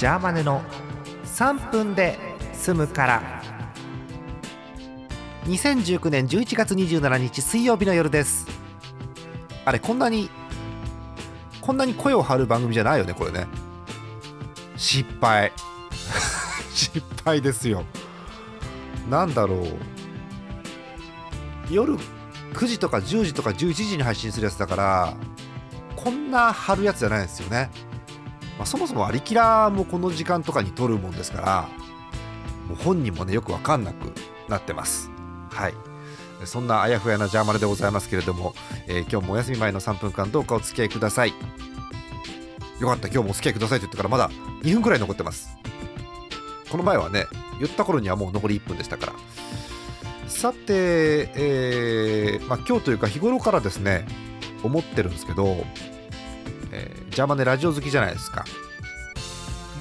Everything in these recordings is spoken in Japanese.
ジャーマネの3分で済むから。2019年11月27日水曜日の夜です。あれこんなにこんなに声を張る番組じゃないよねこれね。失敗。失敗ですよ。なんだろう。夜9時とか10時とか11時に配信するやつだからこんな張るやつじゃないですよね、まあ、そもそもアリキラもこの時間とかに撮るもんですからもう本人もねよく分かんなくなってます。はい。そんなあやふやなジャーマネでございますけれども、えー、今日もお休み前の3分間どうかお付き合いください。よかった。今日もお付き合いくださいと言ってからまだ2分くらい残ってます。この前はね言った頃にはもう残り1分でしたから。さて、えーまあ、今日というか日頃からですね思ってるんですけど、えー、ジャーマネラジオ好きじゃないですか。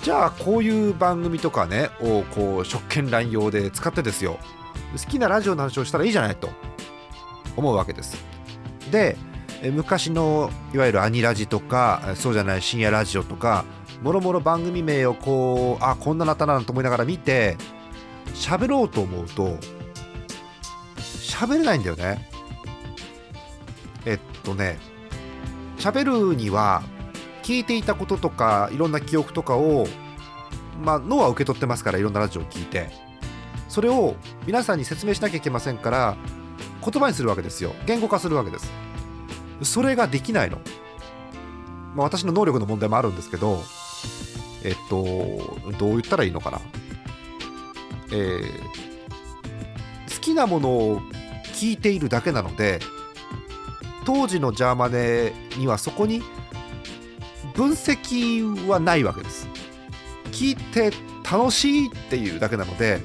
じゃあこういう番組とかねをこう職権乱用で使ってですよ。好きなラジオの話をしたらいいじゃないと。思うわけです。で昔のいわゆるアニラジとかそうじゃない深夜ラジオとかもろもろ番組名をこうあこんななったなと思いながら見て喋ろうと思うと喋れないんだよね。えっとね喋るには聞いていたこととかいろんな記憶とかをまあ脳は受け取ってますからいろんなラジオを聞いて。それを皆さんに説明しなきゃいけませんから言葉にするわけですよ。言語化するわけです。それができないの、まあ、私の能力の問題もあるんですけどえっとどう言ったらいいのかな。えー、好きなものを聞いているだけなので当時のジャーマネにはそこに分析はないわけです。聞いて楽しいっていうだけなので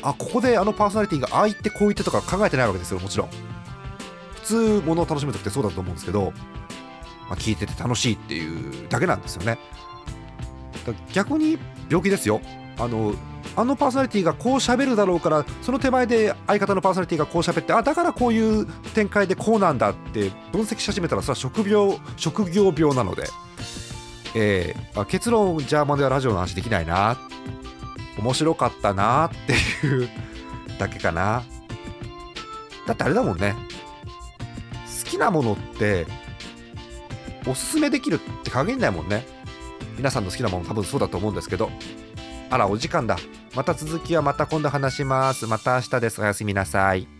あここであのパーソナリティがああ言ってこう言ってとか考えてないわけですよ。もちろん。普通ものを楽しむ時ってそうだと思うんですけど、まあ、聞いてて楽しいっていうだけなんですよね。逆に病気ですよ。あのあのパーソナリティがこう喋るだろうからその手前で相方のパーソナリティがこう喋ってあだからこういう展開でこうなんだって分析し始めたらそれは職業職業病なので、えー、結論ジャーマンではラジオの話できないな面白かったなっていうだけかな。だってあれだもんね。好きなものっておすすめできるって限らないもんね。皆さんの好きなもの多分そうだと思うんですけど。あらお時間だ。また続きはまた今度話します。また明日です。おやすみなさい。